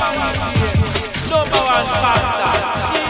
one, number one factor. one,